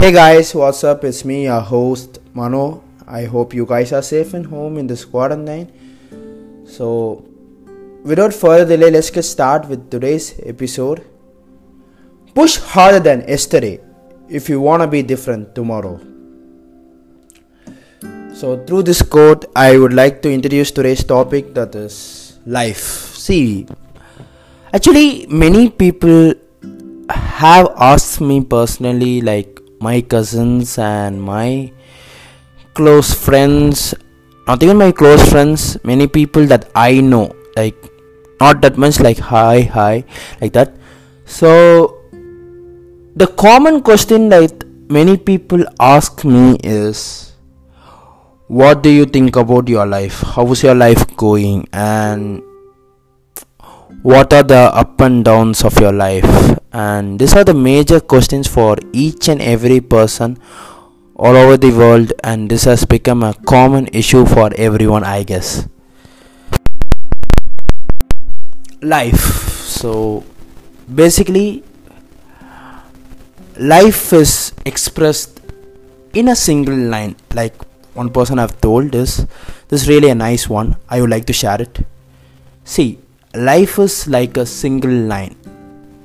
Hey guys, what's up? It's me, your host Mano. I hope you guys are safe and home in this quarantine. So, without further delay, let's get started with today's episode. Push harder than yesterday if you want to be different tomorrow. So, through this quote, I would like to introduce today's topic that is life. See, actually, many people have asked me personally, like my cousins and my close friends, not even my close friends, many people that I know, like not that much, like hi, hi, like that. So, the common question that many people ask me is what do you think about your life? How's your life going? And what are the up and downs of your life? And these are the major questions for each and every person all over the world and this has become a common issue for everyone i guess. Life. So basically life is expressed in a single line. Like one person I've told is this is really a nice one. I would like to share it. See, life is like a single line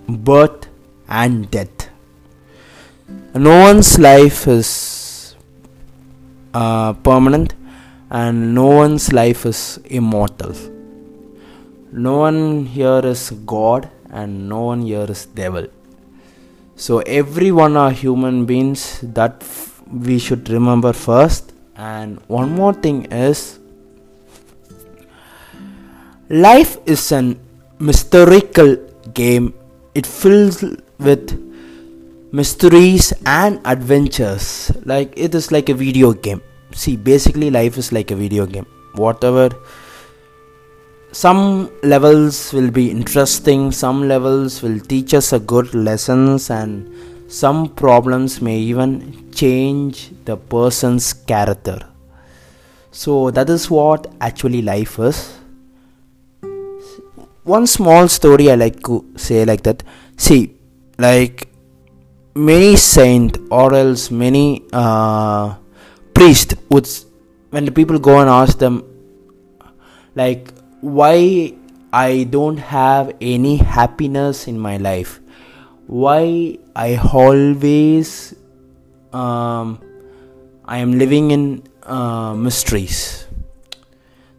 birth and death. No one's life is uh, permanent and no one's life is immortal. No one here is God and no one here is devil. So everyone are human beings that f- we should remember first and one more thing is life is an mystical game. It fills with mysteries and adventures. Like it is like a video game. See basically life is like a video game. Whatever. Some levels will be interesting. Some levels will teach us a good lessons and some problems may even change the person's character. So, that is what actually life is. One small story I like to say like that. See, like many saint or else many uh, priest would when the people go and ask them like why I don't have any happiness in my life why I always um, I am living in uh, mysteries.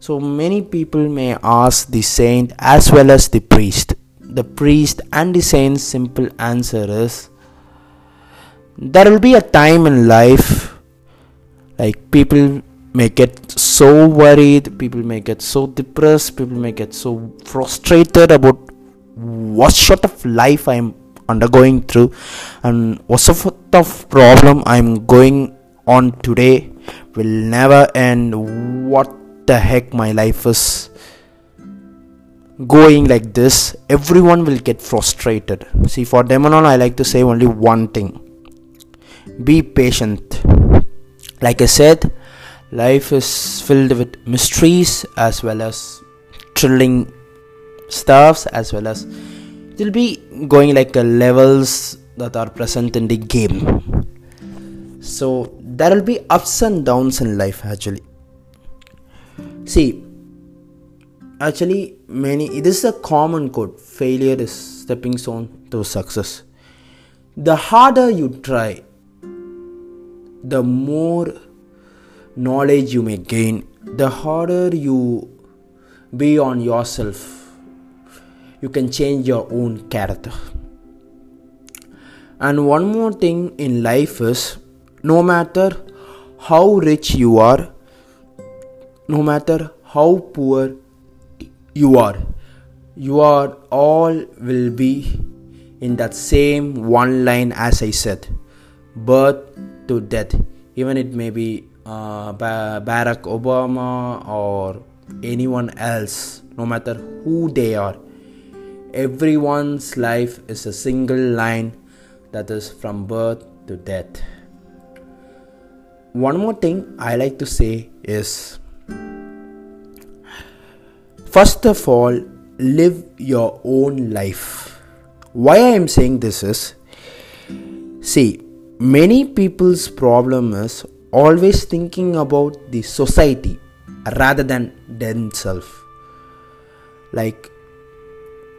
So many people may ask the saint as well as the priest. The priest and the saint's simple answer is there will be a time in life like people may get so worried, people may get so depressed, people may get so frustrated about what sort of life I am undergoing through and what sort of problem i'm going on today will never end what the heck my life is going like this everyone will get frustrated. See for demonon i like to say only one thing. Be patient. Like i said life is filled with mysteries as well as thrilling stuffs as well as it will be going like levels that are present in the game. So there will be ups and downs in life actually see actually many this is a common quote failure is stepping stone to success the harder you try the more knowledge you may gain the harder you be on yourself you can change your own character. And one more thing in life is no matter how rich you are, no matter how poor you are, you are all will be in that same one line as I said birth to death. Even it may be uh, Barack Obama or anyone else, no matter who they are everyone's life is a single line that is from birth to death. One more thing I like to say is first of all, live your own life. Why I am saying this is see, many people's problem is always thinking about the society rather than themselves like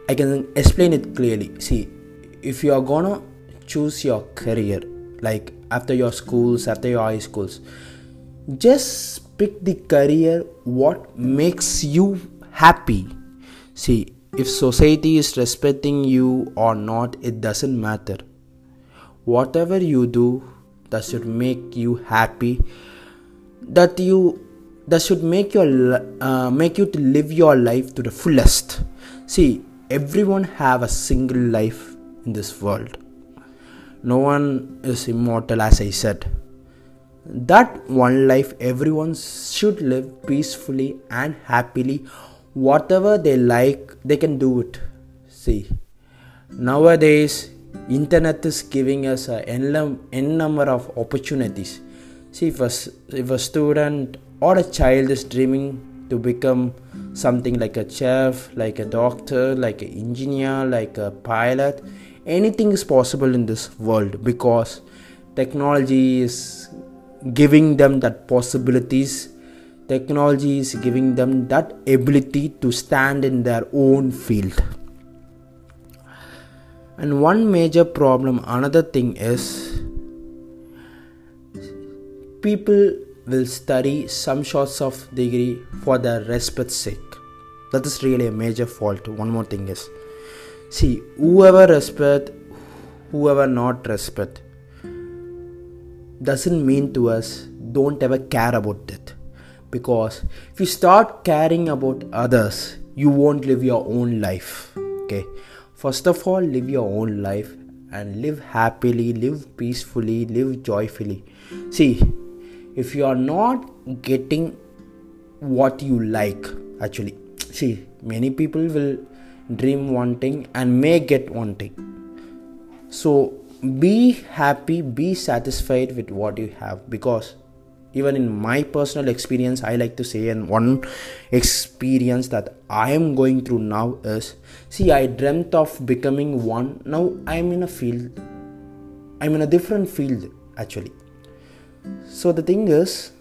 i can explain it clearly see if you are gonna choose your career like after your schools after your high schools just pick the career what makes you happy? See if society is respecting you or not it doesn't matter. Whatever you do that should make you happy that you that should make your uh, make you to live your life to the fullest. See everyone have a single life in this world. No one is immortal as i said that one life everyone should live peacefully and happily. Whatever they like they can do it. See nowadays internet is giving us a n, number of opportunities. See if a, if a student or a child is dreaming to become something like a chef like a doctor like an engineer like a pilot anything is possible in this world because technology is giving them that possibilities. Technology is giving them that ability to stand in their own field. And one major problem another thing is people will study some sorts of degree for their respect's sake. That is really a major fault. One more thing is see whoever respect whoever not respect doesn't mean to us don't ever care about it. Because if you start caring about others you won't live your own life okay? First of all live your own life and live happily live peacefully live joyfully. See if you are not getting what you like actually see many people will dream one thing and may get one thing. So be happy be satisfied with what you have. Because even in my personal experience i like to say and one experience that i am going through now is see i dreamt of becoming one. Now i'm in a field i'm in a different field actually. So the thing is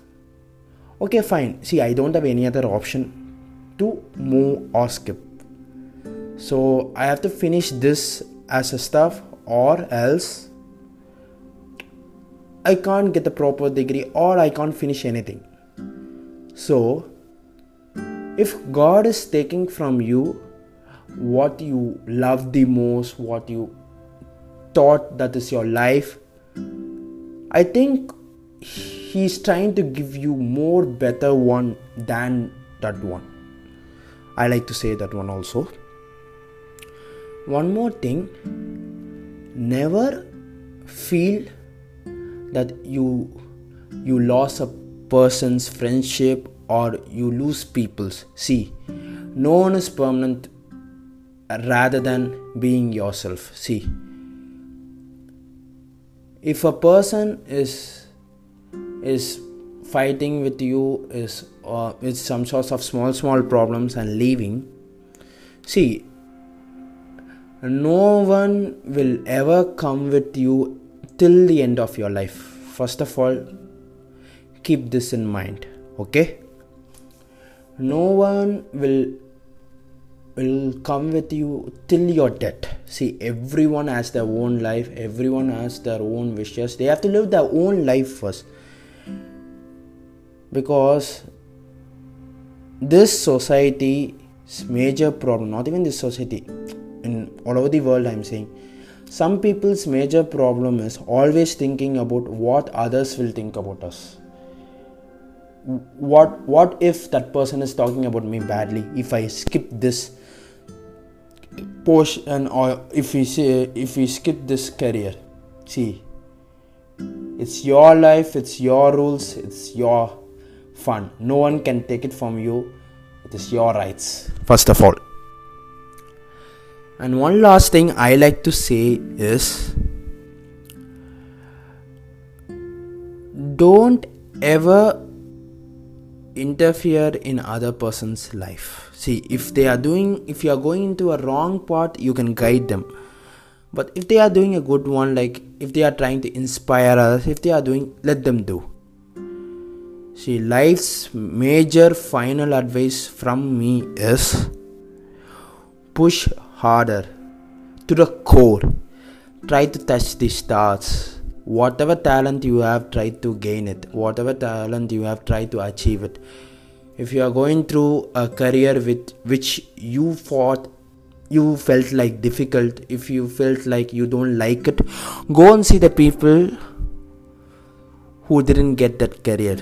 okay fine. See i don't have any other option to move or skip. So i have to finish this as a stuff or else I can't get the proper degree or I can't finish anything. So, if God is taking from you what you love the most, what you thought that is your life, I think He's trying to give you more better one than that one. I like to say that one also. One more thing never feel that you you lost a person's friendship or you lose people's. See no one is permanent rather than being yourself. See if a person is is fighting with you is uh, with some sorts of small small problems and leaving see no one will ever come with you till the end of your life. First of all, keep this in mind, okay? No one will will come with you till your death. See, everyone has their own life, everyone has their own wishes. They have to live their own life first. Because this society's major problem, not even this society, in all over the world i'm saying. Some people's major problem is always thinking about what others will think about us. What what if that person is talking about me badly? If i skip this portion or if we say if we skip this career. See it's your life it's your rules it's your fun. No one can take it from you. It is your rights first of all and one last thing I like to say is don't ever interfere in other person's life. See if they are doing if you are going into a wrong path you can guide them. But if they are doing a good one like if they are trying to inspire others if they are doing let them do. See life's major final advice from me is push harder. To the core. Try to touch the stars. Whatever talent you have try to gain it. Whatever talent you have tried to achieve it. If you are going through a career with which you fought you felt like difficult. If you felt like you don't like it go and see the people who didn't get that career.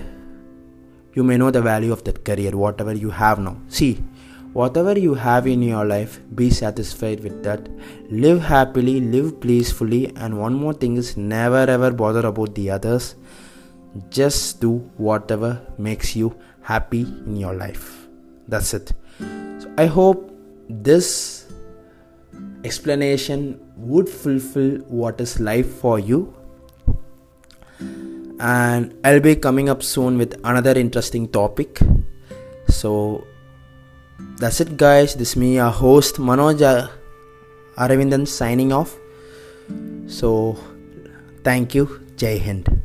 You may know the value of that career whatever you have now. See whatever you have in your life be satisfied with that. Live happily live peacefully and one more thing is never ever bother about the others. Just do whatever makes you happy in your life. That's it. So i hope this explanation would fulfill what is life for you. And i'll be coming up soon with another interesting topic. So that's it guys. This is me your host manoj aravindan signing off. So thank you. Jai hind